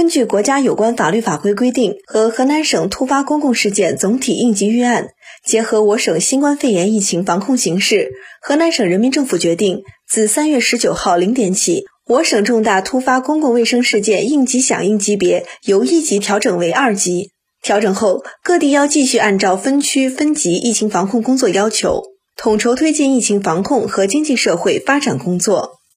根据国家有关法律法规规定和河南省突发公共事件总体应急预案结合我省新冠肺炎疫情防控形势河南省人民政府决定自三月十九号零点起我省重大突发公共卫生事件应急响应级别由一级调整为二级。调整后各地要继续按照分区分级疫情防控工作要求统筹推进疫情防控和经济社会发展工作。